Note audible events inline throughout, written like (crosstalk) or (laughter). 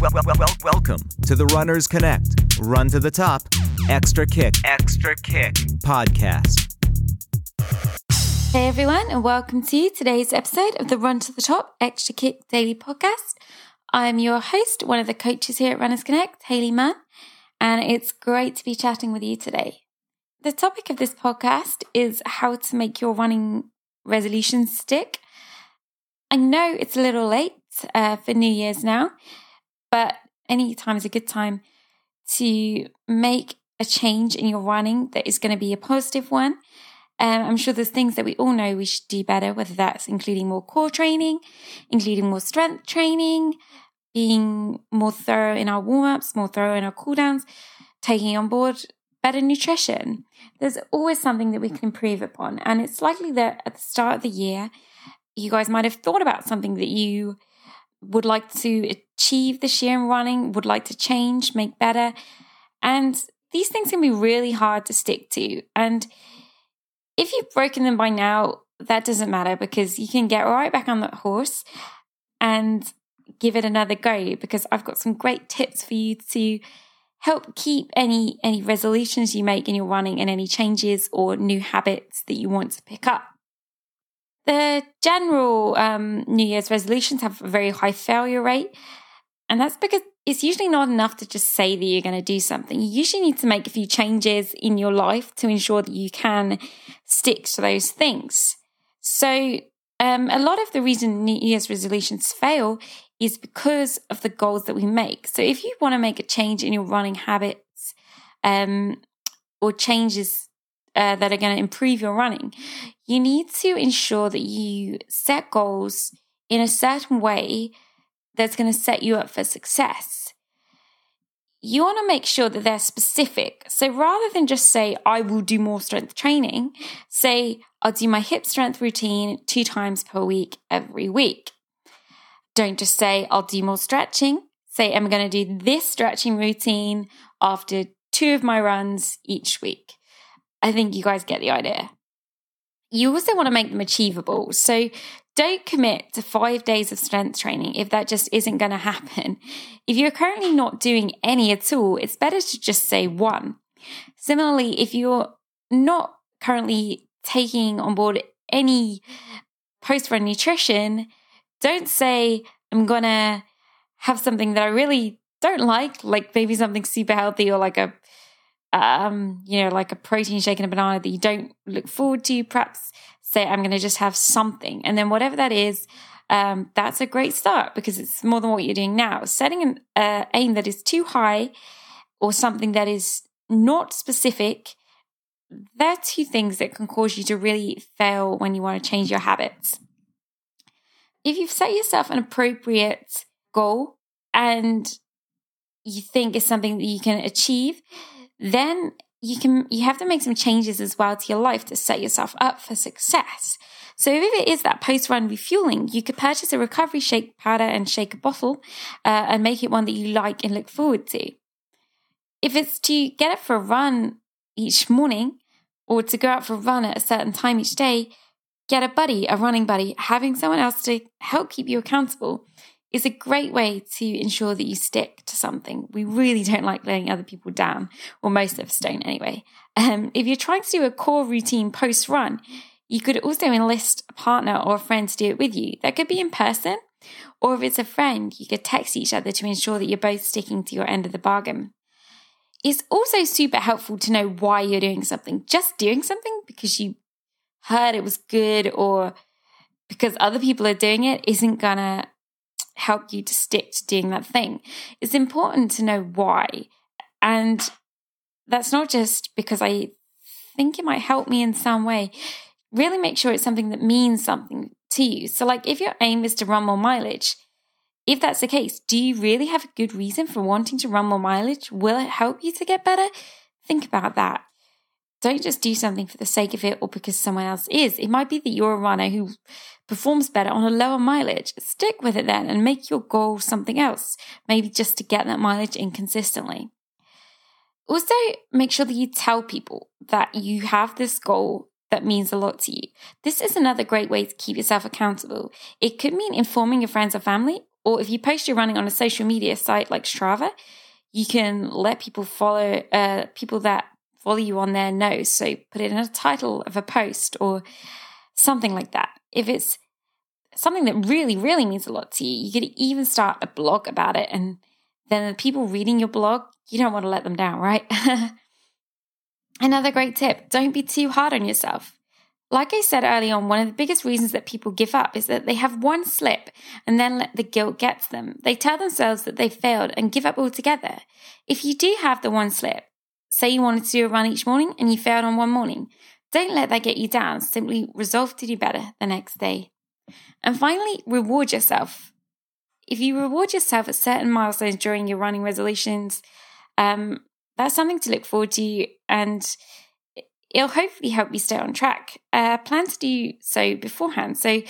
Well, well, well, welcome to the Runners Connect Run to the Top Extra Kick Extra Kick podcast. Hey everyone, and welcome to today's episode of the Run to the Top Extra Kick Daily Podcast. I'm your host, one of the coaches here at Runners Connect, Hayley Munn, and it's great to be chatting with you today. The topic of this podcast is how to make your running resolutions stick. I know it's a little late uh, for New Year's now, but any time is a good time to make a change in your running that is going to be a positive one. Um, I'm sure there's things that we all know we should do better, whether that's including more core training, including more strength training, being more thorough in our warm ups, more thorough in our cool downs, taking on board better nutrition. There's always something that we can improve upon. And it's likely that at the start of the year, you guys might have thought about something that you would like to achieve this year in running, would like to change, make better. And these things can be really hard to stick to. And if you've broken them by now, that doesn't matter because you can get right back on that horse and give it another go because I've got some great tips for you to help keep any any resolutions you make in your running and any changes or new habits that you want to pick up. The general um, New Year's resolutions have a very high failure rate. And that's because it's usually not enough to just say that you're going to do something. You usually need to make a few changes in your life to ensure that you can stick to those things. So, um, a lot of the reason New Year's resolutions fail is because of the goals that we make. So, if you want to make a change in your running habits um, or changes uh, that are going to improve your running, you need to ensure that you set goals in a certain way that's going to set you up for success. You want to make sure that they're specific. So rather than just say, I will do more strength training, say, I'll do my hip strength routine two times per week every week. Don't just say, I'll do more stretching. Say, I'm going to do this stretching routine after two of my runs each week. I think you guys get the idea. You also want to make them achievable. So don't commit to five days of strength training if that just isn't going to happen. If you're currently not doing any at all, it's better to just say one. Similarly, if you're not currently taking on board any post run nutrition, don't say, I'm going to have something that I really don't like, like maybe something super healthy or like a um, you know, like a protein shake and a banana that you don't look forward to, perhaps say, I'm going to just have something. And then whatever that is, um, that's a great start because it's more than what you're doing now. Setting an uh, aim that is too high or something that is not specific, they're two things that can cause you to really fail when you want to change your habits. If you've set yourself an appropriate goal and you think is something that you can achieve, then you can you have to make some changes as well to your life to set yourself up for success. So if it is that post-run refueling, you could purchase a recovery shake powder and shake a bottle uh, and make it one that you like and look forward to. If it's to get up for a run each morning or to go out for a run at a certain time each day, get a buddy, a running buddy, having someone else to help keep you accountable is a great way to ensure that you stick to something. We really don't like letting other people down, or most of us don't anyway. Um, if you're trying to do a core routine post run, you could also enlist a partner or a friend to do it with you. That could be in person, or if it's a friend, you could text each other to ensure that you're both sticking to your end of the bargain. It's also super helpful to know why you're doing something. Just doing something because you heard it was good or because other people are doing it isn't gonna help you to stick to doing that thing. It's important to know why. And that's not just because I think it might help me in some way. Really make sure it's something that means something to you. So, like, if your aim is to run more mileage, if that's the case, do you really have a good reason for wanting to run more mileage? Will it help you to get better? Think about that. Don't just do something for the sake of it or because someone else is. It might be that you're a runner who performs better on a lower mileage. Stick with it then and make your goal something else, maybe just to get that mileage in consistently. Also, make sure that you tell people that you have this goal that means a lot to you. This is another great way to keep yourself accountable. It could mean informing your friends or family, or if you post your running on a social media site like Strava, you can let people follow uh, people that follow you on their nose. So put it in a title of a post or something like that. If it's something that really, really means a lot to you, you could even start a blog about it. And then the people reading your blog, you don't want to let them down, right? (laughs) Another great tip don't be too hard on yourself. Like I said early on, one of the biggest reasons that people give up is that they have one slip and then let the guilt get to them. They tell themselves that they failed and give up altogether. If you do have the one slip, say you wanted to do a run each morning and you failed on one morning, don't let that get you down. Simply resolve to do better the next day. And finally, reward yourself. If you reward yourself at certain milestones during your running resolutions, um, that's something to look forward to and it'll hopefully help you stay on track. Uh, plan to do so beforehand. So,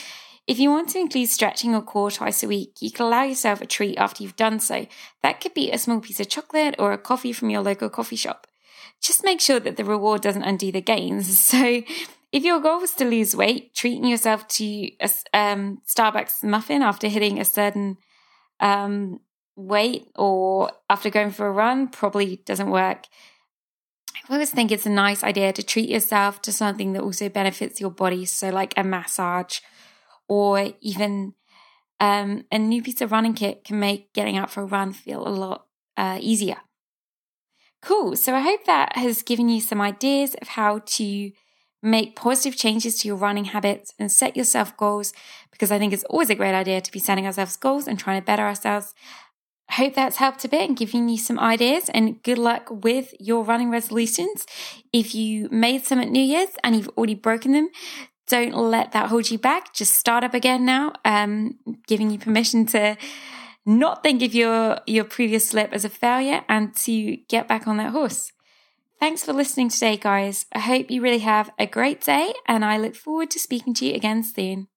if you want to include stretching or core twice a week, you can allow yourself a treat after you've done so. That could be a small piece of chocolate or a coffee from your local coffee shop. Just make sure that the reward doesn't undo the gains. (laughs) So, if your goal was to lose weight, treating yourself to a um, Starbucks muffin after hitting a certain um, weight or after going for a run probably doesn't work. I always think it's a nice idea to treat yourself to something that also benefits your body. So, like a massage or even um, a new piece of running kit can make getting out for a run feel a lot uh, easier. Cool. So, I hope that has given you some ideas of how to make positive changes to your running habits and set yourself goals because I think it's always a great idea to be setting ourselves goals and trying to better ourselves. Hope that's helped a bit and giving you some ideas and good luck with your running resolutions. If you made some at New Year's and you've already broken them, don't let that hold you back. Just start up again now, um, giving you permission to not think of your, your previous slip as a failure and to get back on that horse. Thanks for listening today, guys. I hope you really have a great day and I look forward to speaking to you again soon.